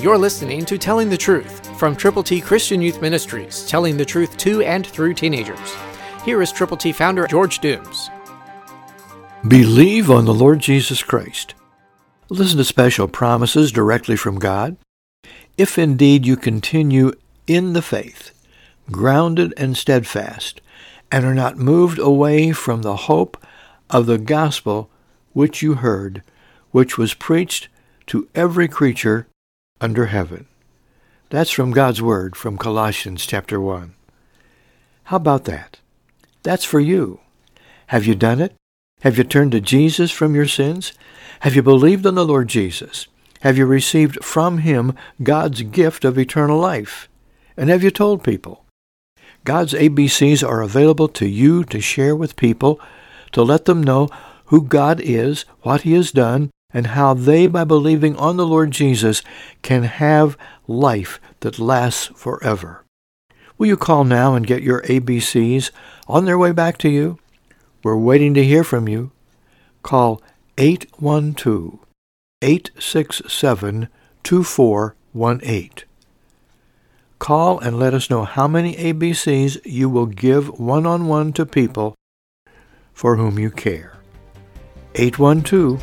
You're listening to Telling the Truth from Triple T Christian Youth Ministries, telling the truth to and through teenagers. Here is Triple T founder George Dooms. Believe on the Lord Jesus Christ. Listen to special promises directly from God. If indeed you continue in the faith, grounded and steadfast, and are not moved away from the hope of the gospel which you heard, which was preached to every creature under heaven. That's from God's Word from Colossians chapter 1. How about that? That's for you. Have you done it? Have you turned to Jesus from your sins? Have you believed on the Lord Jesus? Have you received from him God's gift of eternal life? And have you told people? God's ABCs are available to you to share with people, to let them know who God is, what he has done, and how they, by believing on the Lord Jesus, can have life that lasts forever. Will you call now and get your ABCs on their way back to you? We're waiting to hear from you. Call 812-867-2418. Call and let us know how many ABCs you will give one-on-one to people for whom you care. 812